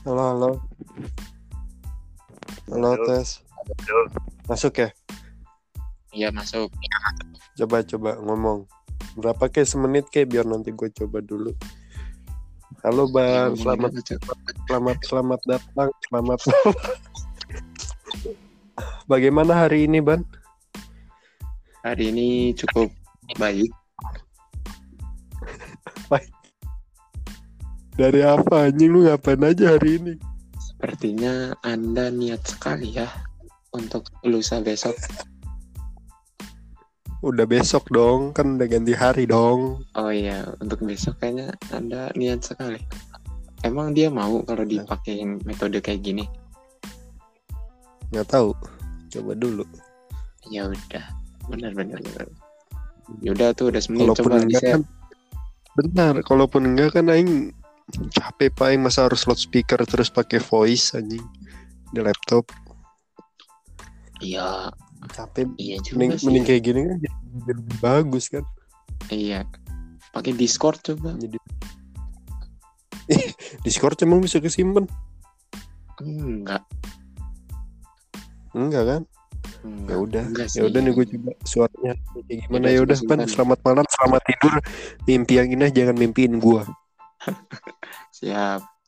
Halo, halo. Halo, Halo. tes. Halo. Masuk ya? Iya masuk. Coba, coba ngomong. Berapa ke semenit ke biar nanti gue coba dulu. Halo, Bang. Ya, Selamat, selamat, selamat datang. Selamat. Bagaimana hari ini, Ban? Hari ini cukup baik. Dari apa anjing lu ngapain aja hari ini? Sepertinya Anda niat sekali ya untuk lusa besok. Udah besok dong, kan udah ganti hari dong. Oh iya, untuk besok kayaknya Anda niat sekali. Emang dia mau kalau dipakein metode kayak gini? Nggak tahu. Coba dulu. Ya udah, benar benar benar. Ya udah tuh udah semenit Kalaupun coba enggak kan Benar, kalaupun enggak kan aing capek pak aing masa harus loudspeaker terus pakai voice anjing di laptop. Iya, Capek. iya juga Mending, sih. mending kayak gini kan jadi lebih bagus kan. Iya. Pakai Discord coba. Jadi Discord emang bisa kesimpan? Enggak. Enggak kan? Ya udah. Ya udah nih gue coba suaranya kayak gimana ya udah Pan. Selamat malam, selamat tidur. Mimpi yang indah jangan mimpiin gua. Siap.